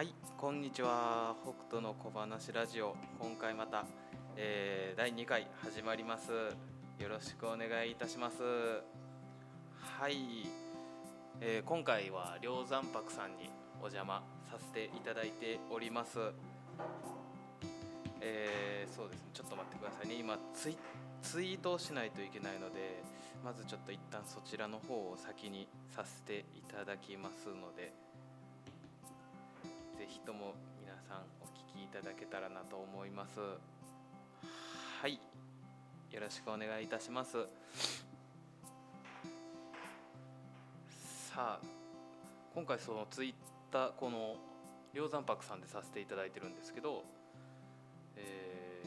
はいこんにちは。北斗の小話ラジオ。今回また、えー、第2回始まります。よろしくお願いいたします。はい、えー、今回は梁山泊さんにお邪魔させていただいております。えー、そうですね。ちょっと待ってくださいね。今ツイツイートをしないといけないのでまずちょっと一旦そちらの方を先にさせていただきますので。ぜひとも皆さんお聞きいただけたらなと思います。はい。よろしくお願いいたします。さあ今回そのツイッターこの梁山泊さんでさせていただいてるんですけど、え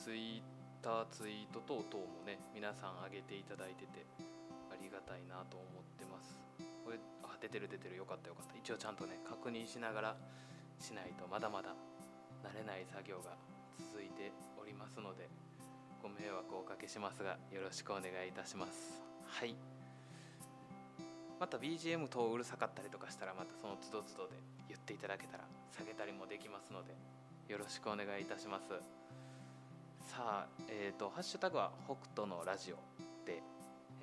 ー、ツイッターツイート等々もね皆さん上げていただいててありがたいなと思ってます。これ出てる出てる。よかったよかった。一応ちゃんとね確認しながらしないとまだまだ慣れない作業が続いておりますのでご迷惑をおかけしますがよろしくお願いいたします。はい。また BGM 等うるさかったりとかしたらまたその都度都度で言っていただけたら下げたりもできますのでよろしくお願いいたします。さあ、えーと、ハッシュタグは北斗のラジオで、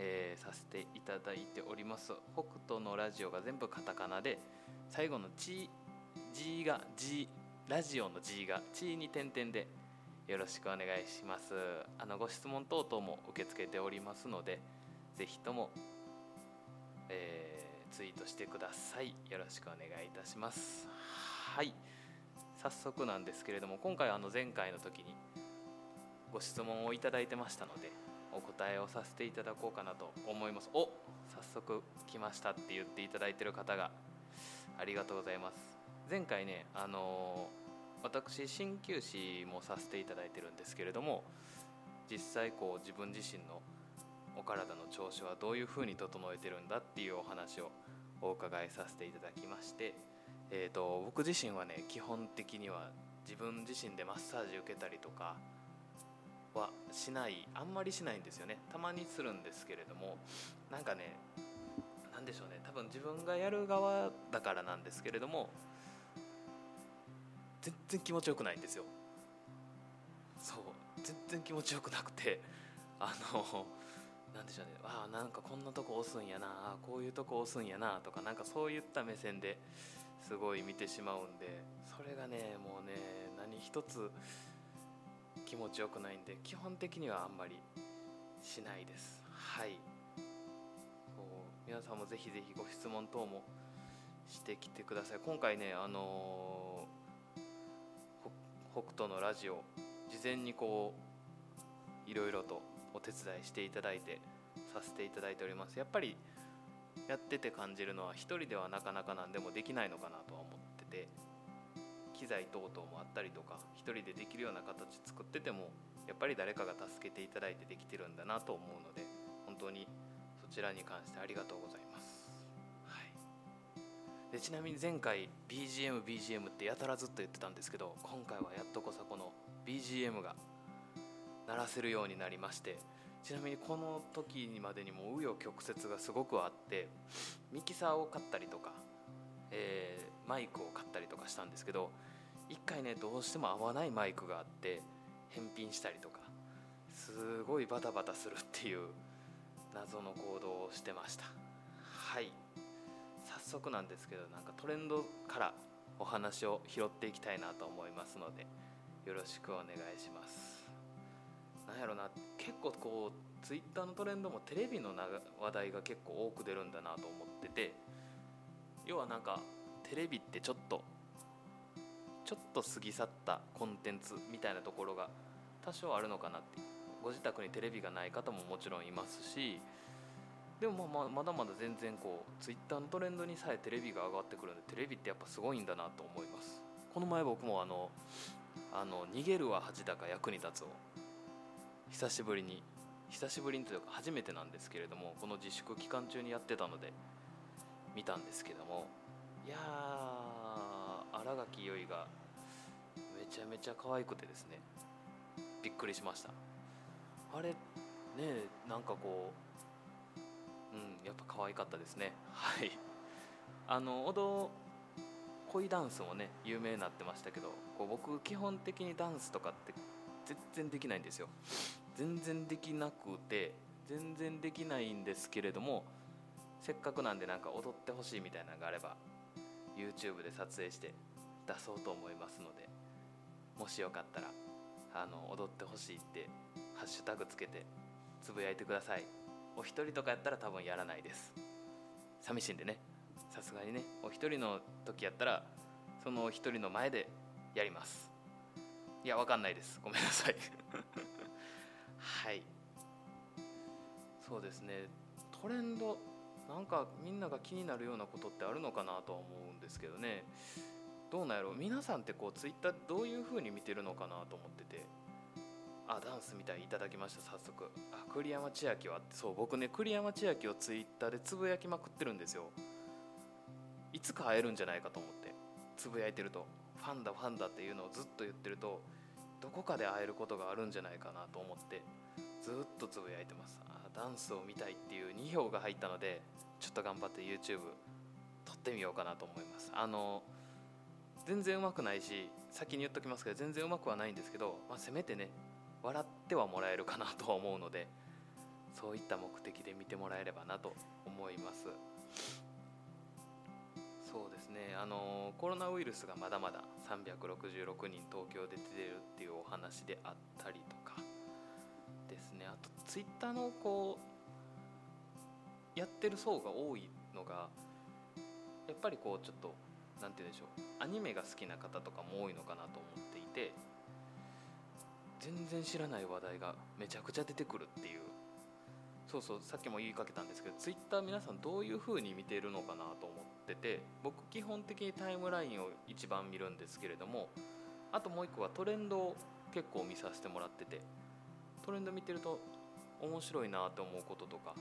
えー、させていただいております。北斗のラジオが全部カタカナで最後の G, G が G ラジオの G が G に点々でよろしくお願いします。あのご質問等々も受け付けておりますのでぜひとも、えー、ツイートしてください。よろしくお願いいたします。はい。早速なんですけれども今回あの前回の時にご質問をいただいてましたのでお答えをさせていただこうかなと思います。お早速来ましたって言っていただいてる方がありがとうございます。前回ねあのー、私鍼灸師もさせていただいてるんですけれども実際こう自分自身のお体の調子はどういうふうに整えてるんだっていうお話をお伺いさせていただきまして、えーと僕自身はね基本的には自分自身でマッサージ受けたりとかはしないあんまりしないんですよね。たまにするんですけれどもなんかね何でしょうね。多分自分がやる側だからなんですけれども全然気持ちよくないんですよ。そう。全然気持ちよくなくてあの何でしょうね。ああなんかこんなとこ押すんやなあこういうとこ押すんやなとかなんかそういった目線ですごい見てしまうんでそれがねもうね何一つ気持ちよくないんで基本的にはあんまりしないです。はい。皆さんもぜひぜひご質問等もしてきてください。今回ねあのー、北斗のラジオ事前にこういろいろとお手伝いしていただいてさせていただいております。やっぱりやってて感じるのは一人ではなかなか何でもできないのかなとは思ってて。機材等々もあったりとか1人でできるような形作っててもやっぱり誰かが助けていただいてできてるんだなと思うので本当にそちらに関してありがとうございます、はい、でちなみに前回 BGMBGM BGM ってやたらずっと言ってたんですけど今回はやっとこそこの BGM が鳴らせるようになりましてちなみにこの時にまでにも紆余曲折がすごくあってミキサーを買ったりとか、えー、マイクを買ったりとかしたんですけど一回ねどうしても合わないマイクがあって返品したりとかすごいバタバタするっていう謎の行動をしてました。はい。早速なんですけどなんかトレンドからお話を拾っていきたいなと思いますのでよろしくお願いします。なんやろな結構こうツイッターのトレンドもテレビの話題が結構多く出るんだなと思ってて要はなんかテレビってちょっとちょっと過ぎ去ったコンテンツみたいなところが多少あるのかなって。ご自宅にテレビがない方ももちろんいますしでもまあまだまだ全然こうツイッターのトレンドにさえテレビが上がってくるんでテレビってやっぱすごいんだなと思います。この前僕もあの「あの逃げるは恥だか役に立つ」を久しぶりに久しぶりにというか初めてなんですけれどもこの自粛期間中にやってたので見たんですけどもいやー新垣結衣がめちゃめちゃ可愛くてですね。びっくりしました。あれねなんかこううんやっぱ可愛かったですね。はい。あの小戸恋ダンスもね有名になってましたけどこう僕基本的にダンスとかって全然できないんですよ。全然できなくて全然できないんですけれどもせっかくなんでなんか踊ってほしいみたいなのがあれば YouTube で撮影して出そうと思いますのでもしよかったらあの踊ってほしいってハッシュタグつけてつぶやいてください。お一人とかやったら多分やらないです。寂しいんでね。さすがにね。お一人の時やったらそのお一人の前でやります。いやわかんないです。ごめんなさい。はい。そうですね。トレンドなんかみんなが気になるようなことってあるのかなとは思うんですけどね。どうなんやろう。皆さんってこうツイッターどういう風に見てるのかなと思ってて。あダンスみたいにいただきました。早速。あ栗山千明はって。そう僕ね栗山千明をツイッターでつぶやきまくってるんですよ。いつか会えるんじゃないかと思って。つぶやいてると。ファンだファンだっていうのをずっと言ってるとどこかで会えることがあるんじゃないかなと思ってずっとつぶやいてます。あダンスを見たいっていう2票が入ったのでちょっと頑張って YouTube 撮ってみようかなと思います。あの全然うまくないし先に言っときますけど全然うまくはないんですけど、まあ、せめてね笑ってはもらえるかなとは思うのでそういった目的で見てもらえればなと思います。そうですねあのコロナウイルスがまだまだ366人東京で出てるっていうお話であったりとかですね。あとツイッターのこうやってる層が多いのがやっぱりこうちょっと何て言うんでしょうアニメが好きな方とかも多いのかなと思っていて全然知らない話題がめちゃくちゃ出てくるっていう。そうそうさっきも言いかけたんですけどツイッター皆さんどういう風に見てるのかなと思ってて僕基本的にタイムラインを一番見るんですけれどもあともう一個はトレンドを結構見させてもらっててトレンド見てると面白いなと思うこととか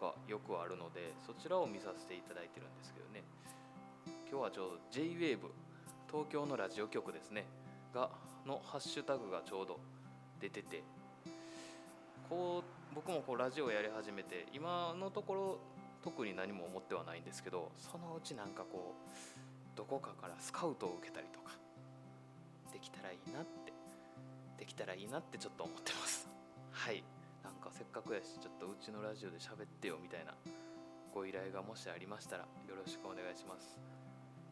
がよくあるのでそちらを見させていただいてるんですけどね。今日はちょうど JWAVE 東京のラジオ局ですね。がのハッシュタグがちょうど出てて。こう僕もこうラジオをやり始めて今のところ特に何も思ってはないんですけどそのうちなんかこうどこかからスカウトを受けたりとかできたらいいなってできたらいいなってちょっと思ってます。はい。せっかくやしちょっとうちのラジオで喋ってよみたいなご依頼がもしありましたらよろしくお願いします。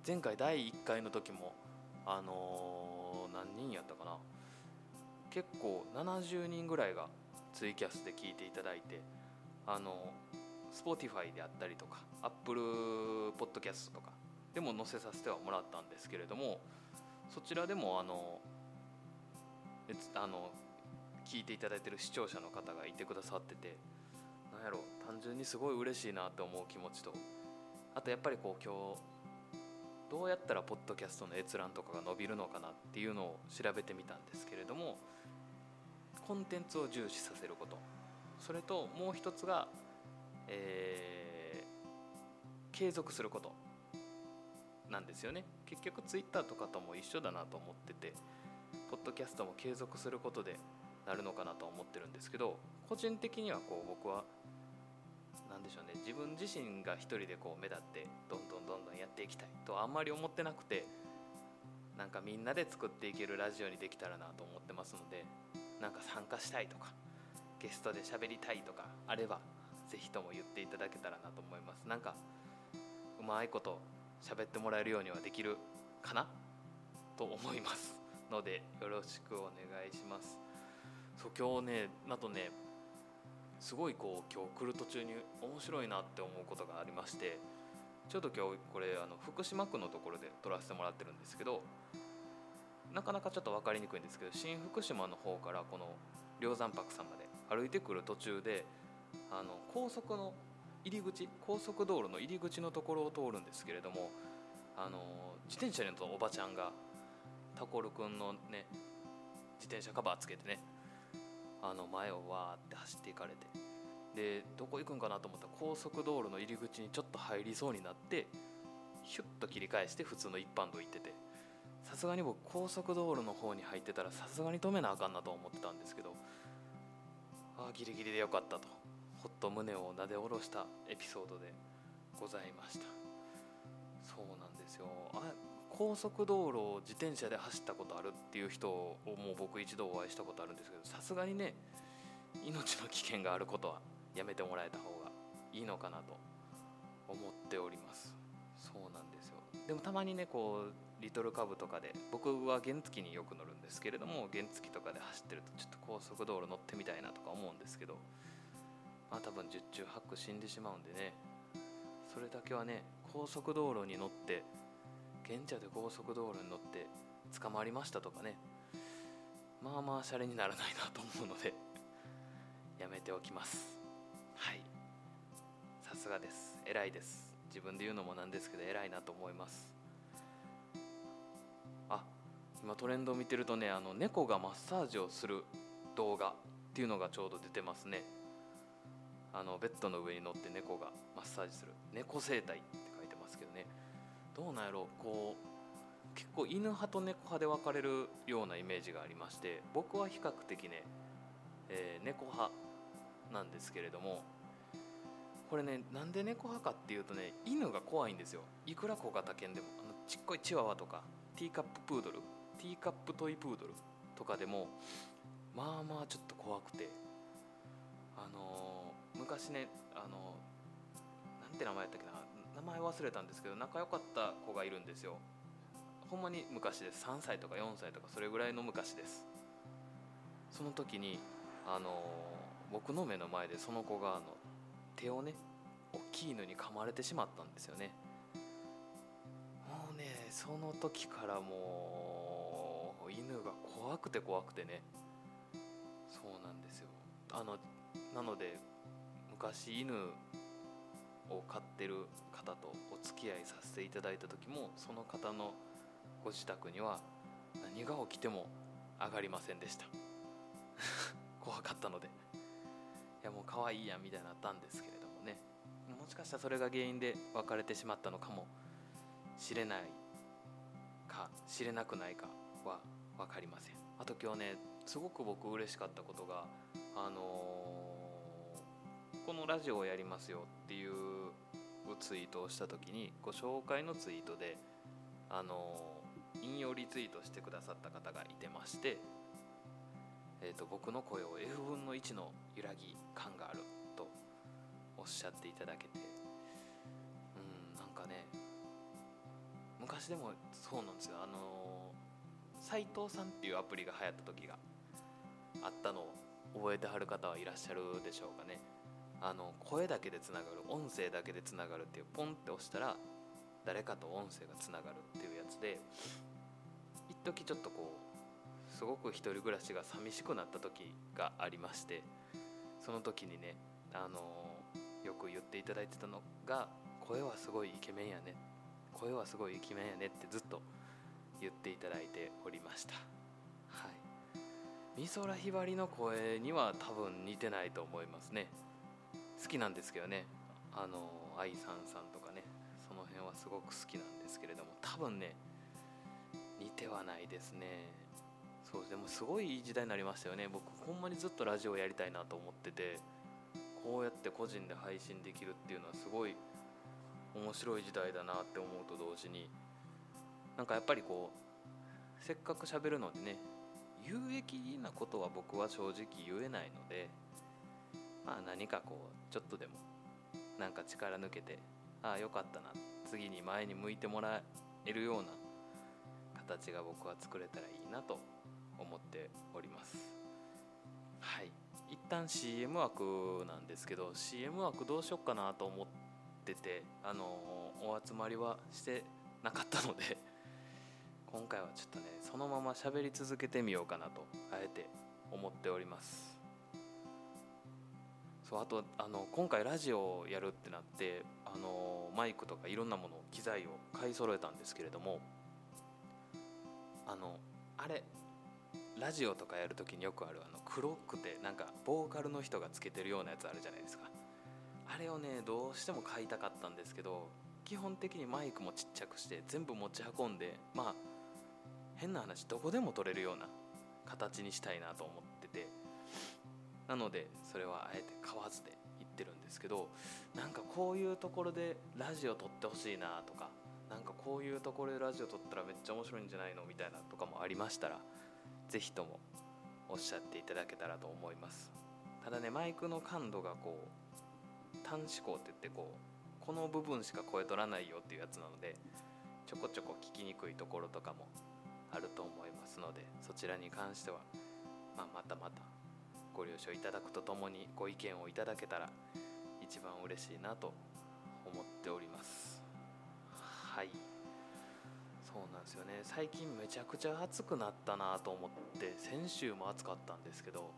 前回第1回の時もあのー、何人やったかな？結構70人ぐらいがツイキャスで聞いていただいてあの Spotify であったりとか Apple Podcast とかでも載せさせてはもらったんですけれどもそちらでもあのあの聞いていただいてる視聴者の方がいてくださっててなんやろ単純にすごい嬉しいなって思う気持ちとあとやっぱりこう今日どうやったらポッドキャストの閲覧とかが伸びるのかなっていうのを調べてみたんですけれどもコンテンツを重視させることそれともう一つが、えー、継続することなんですよね。結局ツイッターとかとも一緒だなと思っててポッドキャストも継続することでなるのかなと思ってるんですけど個人的にはこう僕は何でしょうね自分自身が一人でこう目立ってどんどんどんどんやっていきたいとはあんまり思ってなくてなんかみんなで作っていけるラジオにできたらなと思ってますのでなんか参加したいとかゲストで喋りたいとかあれば是非とも言っていただけたらなと思います。なんかうまいこと喋ってもらえるようにはできるかなと思いますのでよろしくお願いします。そう今日ねあとねすごいこう今日来る途中に面白いなって思うことがありましてちょうど今日これあの福島区のところで撮らせてもらってるんですけどなかなかちょっと分かりにくいんですけど新福島の方からこの梁山泊さんまで歩いてくる途中であの高速の入り口高速道路の入り口のところを通るんですけれどもあの自転車に乗ったおばちゃんがタコルくんのね自転車カバーつけてねあの前をわーって走っていかれて。でどこ行くんかなと思ったら高速道路の入り口にちょっと入りそうになってヒュッと切り返して普通の一般道行ってて。さすがに僕高速道路の方に入ってたらさすがに止めなあかんなと思ってたんですけどあギリギリでよかったと。ほっと胸をなで下ろしたエピソードでございました。そうなんですよ。あ高速道路を自転車で走ったことあるっていう人をもう僕一度お会いしたことあるんですけどさすがにね命の危険があることはやめてもらえた方がいいのかなと思っております。そうなんですよ。でもたまにねこうリトルカブとかで僕は原付によく乗るんですけれども原付とかで走ってるとちょっと高速道路乗ってみたいなとか思うんですけどまあ多分十中八九死んでしまうんでねそれだけはね高速道路に乗って現地で高速道路に乗って捕まりましたとかね。まあまあシャレにならないなと思うのでやめておきます。はい。さすがです。偉いです。自分で言うのもなんですけど偉いなと思います。あ今トレンドを見てるとねあの猫がマッサージをする動画っていうのがちょうど出てますね。あのベッドの上に乗って猫がマッサージする。猫生態って書いてますけどね。どうなんやろう。こう結構犬派と猫派で分かれるようなイメージがありまして僕は比較的ね、えー、猫派なんですけれどもこれねなんで猫派かっていうとね犬が怖いんですよ。いくら小型犬でもあのちっこいチワワとかティーカッププードルティーカップトイプードルとかでもまあまあちょっと怖くてあのー、昔ねあのー、なんて名前やったっけな名前忘れたんですけど仲良かった子がいるんですよ。ほんまに昔です。3歳とか4歳とかそれぐらいの昔です。その時にあの、僕の目の前でその子があの手をね大きい犬に噛まれてしまったんですよね。もうねその時からもう犬が怖くて怖くてね。そうなんですよ。あのなので昔犬を飼ってる方とお付き合いさせていただいた時もその方のご自宅には何が起きても上がりませんでした。怖かったので。いやもう可愛いやんみたいになったんですけれどもね。もしかしたらそれが原因で別れてしまったのかもしれないか知れなくないかは分かりません。あと今日ねすごく僕嬉しかったことがあのー、このラジオをやりますよっていうツイートをした時にご紹介のツイートであの、引用リツイートしてくださった方がいてましてえーと、僕の声を F 分の1の揺らぎ感があるとおっしゃっていただけてうんなんかね昔でもそうなんですよ。あの斎、藤さんっていうアプリが流行った時があったのを覚えてはる方はいらっしゃるでしょうかね。あの声だけでつながる音声だけでつながるっていうポンって押したら誰かと音声がつながるっていうやつで一時ちょっとこうすごく一人暮らしが寂しくなった時がありましてその時にねあのよく言っていただいてたのが声はすごいイケメンやね声はすごいイケメンやねってずっと言っていただいておりました。はい。美空ひばりの声には多分似てないと思いますね。好きなんですけどね。あの愛さんさんとかね。その辺はすごく好きなんですけれども。多分ね似てはないですね。そうでもすごいいい時代になりましたよね。僕ほんまにずっとラジオやりたいなと思ってて。こうやって個人で配信できるっていうのはすごい面白い時代だなって思うと同時に。なんかやっぱりこうせっかく喋るのでね有益なことは僕は正直言えないので。まあ何かこうちょっとでもなんか力抜けてああよかったな次に前に向いてもらえるような形が僕は作れたらいいなと思っております。はい。一旦 CM 枠なんですけど CM 枠どうしよっかなと思っててあのお集まりはしてなかったので 今回はちょっとねそのまま喋り続けてみようかなとあえて思っております。そうあとあの今回ラジオをやるってなってあのマイクとかいろんなもの機材を買い揃えたんですけれどもあのあれラジオとかやるときによくあるあの黒くてなんかボーカルの人がつけてるようなやつあるじゃないですか。あれをねどうしても買いたかったんですけど基本的にマイクもちっちゃくして全部持ち運んでまあ変な話どこでも撮れるような形にしたいなと思って。なのでそれはあえて買わずで言ってるんですけどなんかこういうところでラジオ撮ってほしいなとかなんかこういうところでラジオ撮ったらめっちゃ面白いんじゃないのみたいなとかもありましたら是非ともおっしゃっていただけたらと思います。ただねマイクの感度がこう短指向って言ってこうこの部分しか声取らないよっていうやつなのでちょこちょこ聞きにくいところとかもあると思いますのでそちらに関しては、まあ、またまたご了承いただくとともにご意見をいただけたら一番嬉しいなと思っております。はい。そうなんですよね。最近めちゃくちゃ暑くなったなと思って先週も暑かったんですけど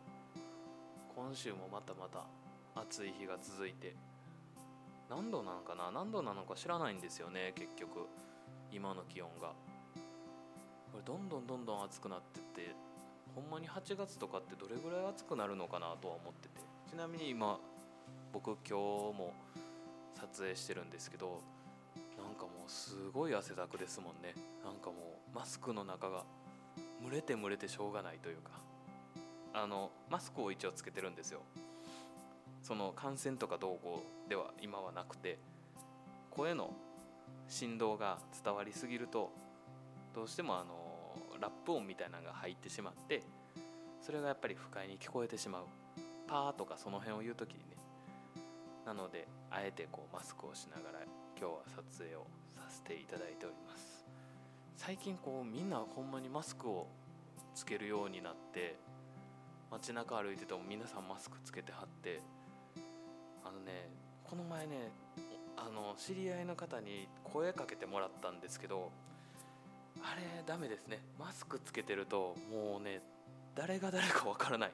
今週もまたまた暑い日が続いて何度なのかな？何度なのか知らないんですよね結局。今の気温が。これどんどんどんどん暑くなってってほんまに8月とかってどれぐらい暑くなるのかなとは思ってて。ちなみに今僕今日も撮影してるんですけどなんかもうすごい汗だくですもんね。なんかもうマスクの中が蒸れて蒸れてしょうがないというか。あのマスクを一応つけてるんですよ。その感染とかどうこうでは今はなくて。声の振動が伝わりすぎるとどうしてもあのラップ音みたいなのが入ってしまってそれがやっぱり不快に聞こえてしまう。パーとかその辺を言う時にね。なのであえてこうマスクをしながら今日は撮影をさせていただいております。最近こうみんなほんまにマスクをつけるようになって街中歩いてても皆さんマスクつけてはってあのねこの前ねあの知り合いの方に声かけてもらったんですけどあれダメですね。マスクつけてるともうね誰が誰かわからない。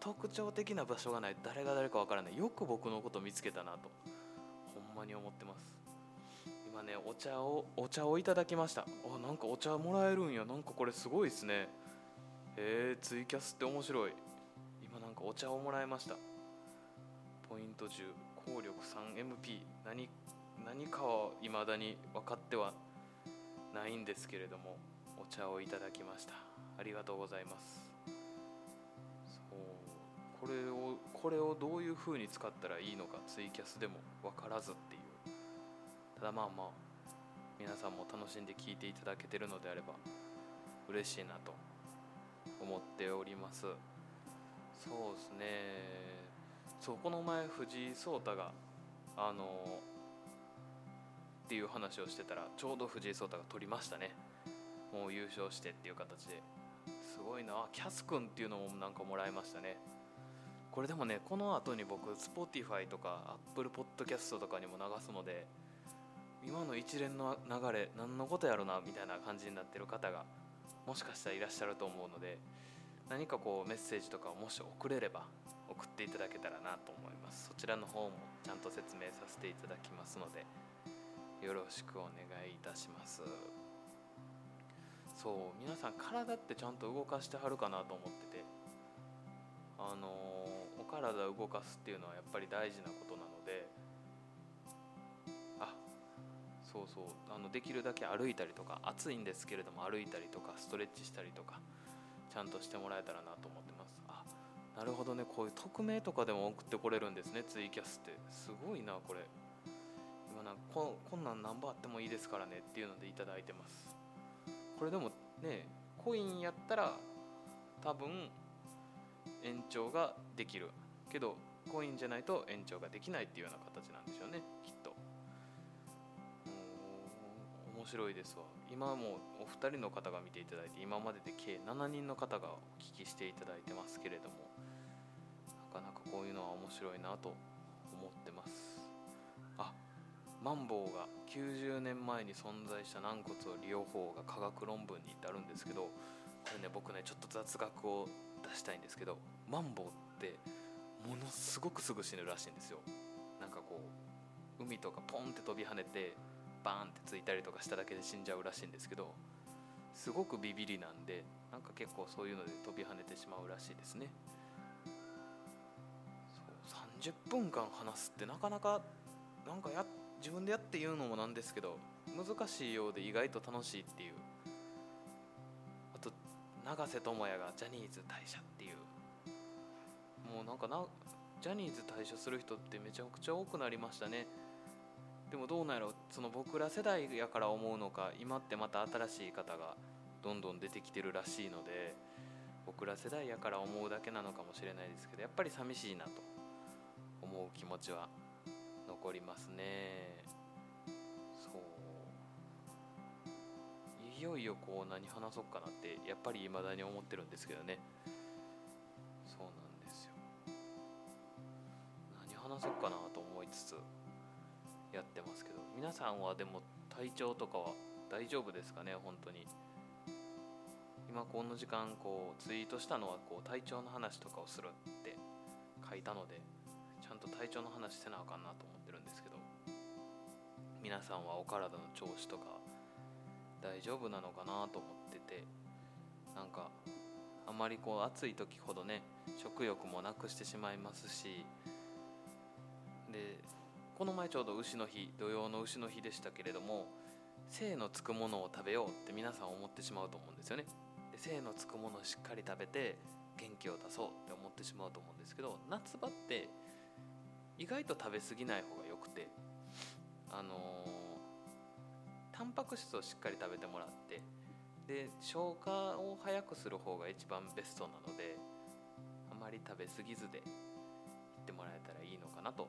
特徴的な場所がない。誰が誰かわからない。よく僕のこと見つけたなとほんまに思ってます。今ねお茶をお茶をいただきました。あなんかお茶もらえるんや。なんかこれすごいですね。えー、ツイキャスって面白い。今なんかお茶をもらいました。ポイント10効力 3MP 何何かは未だに分かってはないんですけれどもお茶をいただきました。ありがとうございます。そうこれをこれをどういう風に使ったらいいのかツイキャスでも分からずっていう。ただまあまあ皆さんも楽しんで聞いていただけてるのであれば嬉しいなと思っております。そうですね。そうこの前藤井聡太があのっていう話をしてたらちょうど藤井聡太が取りましたね。もう優勝してっていう形で。すごいな。キャス君っていうのもなんかもらいましたね。これでもねこの後に僕 Spotify とか Apple Podcast とかにも流すので今の一連の流れ何のことやろなみたいな感じになってる方がもしかしたらいらっしゃると思うので何かこうメッセージとかをもし送れれば送っていただけたらなと思います。そちらの方もちゃんと説明させていただきますのでよろしくお願いいたします。そう皆さん体ってちゃんと動かしてはるかなと思ってて。あのお体を動かすっていうのはやっぱり大事なことなので。あそうそうあのできるだけ歩いたりとか暑いんですけれども歩いたりとかストレッチしたりとかちゃんとしてもらえたらなと思ってます。あなるほどねこういう匿名とかでも送ってこれるんですねツイキャスって。すごいなこれ。なここんなん何本あってもいいですからねっていうのでいただいてます。これでもねコインやったら多分延長ができる。けどコインじゃないと延長ができないっていうような形なんでしょうねきっと。面白いですわ。今もお二人の方が見ていただいて今までで計7人の方がお聞きしていただいてますけれどもなかなかこういうのは面白いなと思ってます。マンボウが90年前に存在した軟骨を利用法が科学論文に至るんですけどこれね僕ねちょっと雑学を出したいんですけどマンボウってものすごくすぐ死ぬらしいんですよ。なんかこう海とかポンって飛び跳ねてバーンってついたりとかしただけで死んじゃうらしいんですけどすごくビビりなんでなんか結構そういうので飛び跳ねてしまうらしいですね。そう30分間話すってなかなかなんかやっ自分でやって言うのもなんですけど難しいようで意外と楽しいっていう。あと永瀬智也がジャニーズ退社っていう。もうなんかなジャニーズ退社する人ってめちゃくちゃ多くなりましたね。でもどうなんやろその僕ら世代やから思うのか今ってまた新しい方がどんどん出てきてるらしいので僕ら世代やから思うだけなのかもしれないですけどやっぱり寂しいなと思う気持ちはりますね。そう。いよいよこう何話そうかなってやっぱり未だに思ってるんですけどね。そうなんですよ。何話そうかなと思いつつやってますけど。皆さんはでも体調とかは大丈夫ですかね？本当に。今この時間こうツイートしたのはこう体調の話とかをするって書いたのでちゃんと体調の話せなあかんなと思って皆さんはお体の調子とか大丈夫なのかなと思っててなんかあまりこう暑い時ほどね食欲もなくしてしまいますしでこの前ちょうど牛の日土曜の牛の日でしたけれども精のつくものを食べようって皆さん思ってしまうと思うんですよね。で精のつくものをしっかり食べて元気を出そうって思ってしまうと思うんですけど夏場って意外と食べ過ぎない方がよくてあのー、タンパク質をしっかり食べてもらってで消化を早くする方が一番ベストなのであまり食べ過ぎずでいってもらえたらいいのかなと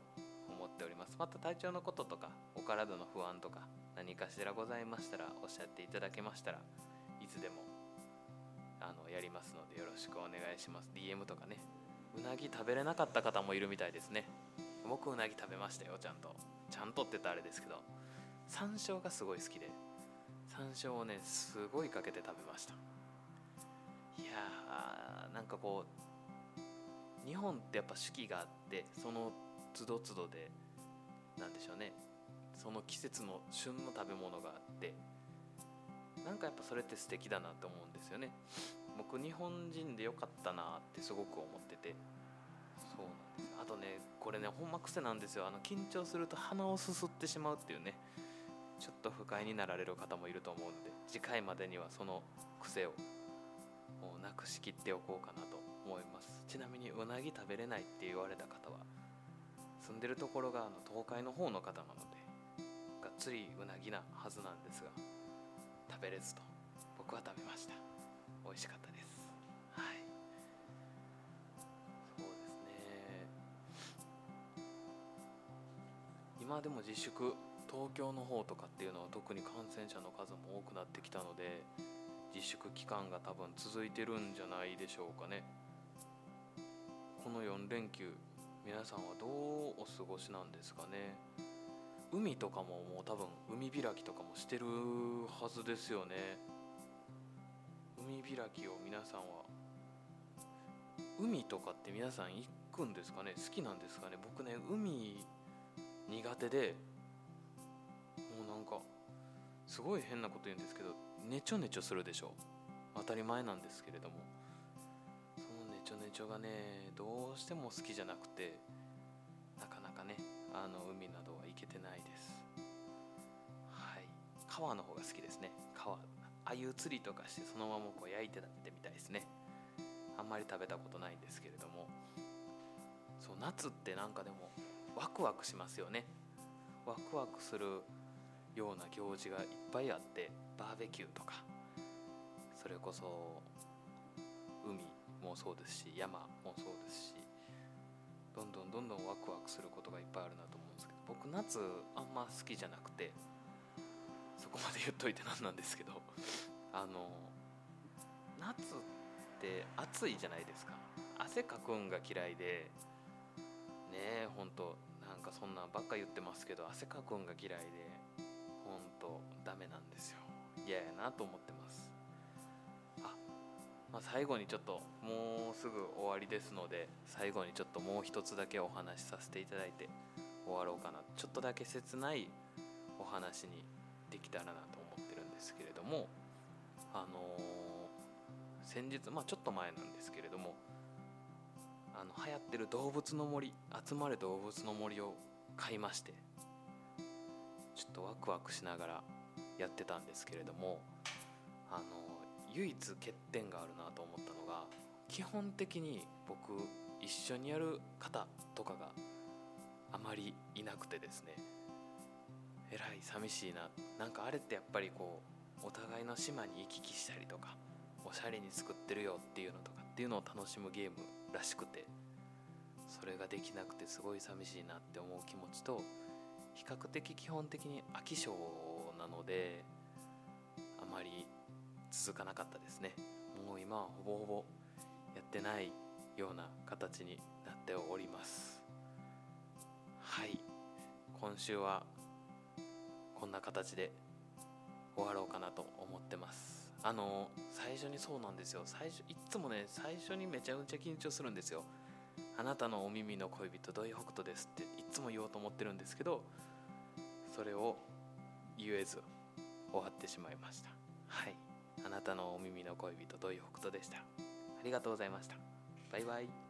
思っております。また体調のこととかお体の不安とか何かしらございましたらおっしゃっていただけましたらいつでもあのやりますのでよろしくお願いします。DM とかねうなぎ食べれなかった方もいるみたいですね。僕うなぎ食べましたよちゃんと。ちゃんとって言ったらあれですけど山椒がすごい好きで山椒をねすごいかけて食べました。いやーなんかこう日本ってやっぱ四季があってその都度都度でなんでしょうねその季節の旬の食べ物があってなんかやっぱそれって素敵だなって思うんですよね。僕日本人でよかったなってすごく思ってて。そうなんです。あとねこれねほんま癖なんですよ。あの緊張すると鼻をすすってしまうっていうね。ちょっと不快になられる方もいると思うので次回までにはその癖をもうなくしきっておこうかなと思います。ちなみにうなぎ食べれないって言われた方は住んでるところがあの東海の方の方なのでがっつりうなぎなはずなんですが食べれずと僕は食べました。美味しかった今でも自粛東京の方とかっていうのは特に感染者の数も多くなってきたので自粛期間が多分続いてるんじゃないでしょうかね。この4連休皆さんはどうお過ごしなんですかね。海とかももう多分海開きとかもしてるはずですよね。海開きを皆さんは海とかって皆さん行くんですかね？好きなんですかね？僕ね海苦手でもうなんかすごい変なこと言うんですけどネチョネチョするでしょ。当たり前なんですけれども。そのネチョネチョがねどうしても好きじゃなくてなかなかねあの海などは行けてないです。はい。川の方が好きですね。川あゆ釣りとかしてそのままこう焼いて食べてみたいですね。あんまり食べたことないんですけれども。そう夏ってなんかでもワクワクしますよね。ワクワクするような行事がいっぱいあってバーベキューとかそれこそ海もそうですし山もそうですしどんどんどんどんワクワクすることがいっぱいあるなと思うんですけど僕夏あんま好きじゃなくてそこまで言っといてなんなんですけど あの夏って暑いじゃないですか。汗かくんが嫌いでねえほんとなんかそんなんばっか言ってますけど汗かくんが嫌いでほんとダメなんですよ。嫌やなと思ってます。あまあ、最後にちょっともうすぐ終わりですので最後にちょっともう一つだけお話しさせていただいて終わろうかな。ちょっとだけ切ないお話にできたらなと思ってるんですけれどもあのー、先日まあちょっと前なんですけれどもあの流行ってる動物の森集まれ動物の森を買いましてちょっとワクワクしながらやってたんですけれどもあの唯一欠点があるなと思ったのが基本的に僕一緒にやる方とかがあまりいなくてですねえらい寂しいな。なんかあれってやっぱりこうお互いの島に行き来したりとかおしゃれに作ってるよっていうのとっていうのを楽しむゲームらしくてそれができなくてすごい寂しいなって思う気持ちと比較的基本的に飽き性なのであまり続かなかったですね。もう今はほぼほぼやってないような形になっております。はい。今週はこんな形で終わろうかなと思ってます。あの最初にそうなんですよ。最初いつもね最初にめちゃくちゃ緊張するんですよ。あなたのお耳の恋人土井北斗ですっていつも言おうと思ってるんですけどそれを言えず終わってしまいました。はい。あなたのお耳の恋人土井北斗でした？ありがとうございました。バイバイ。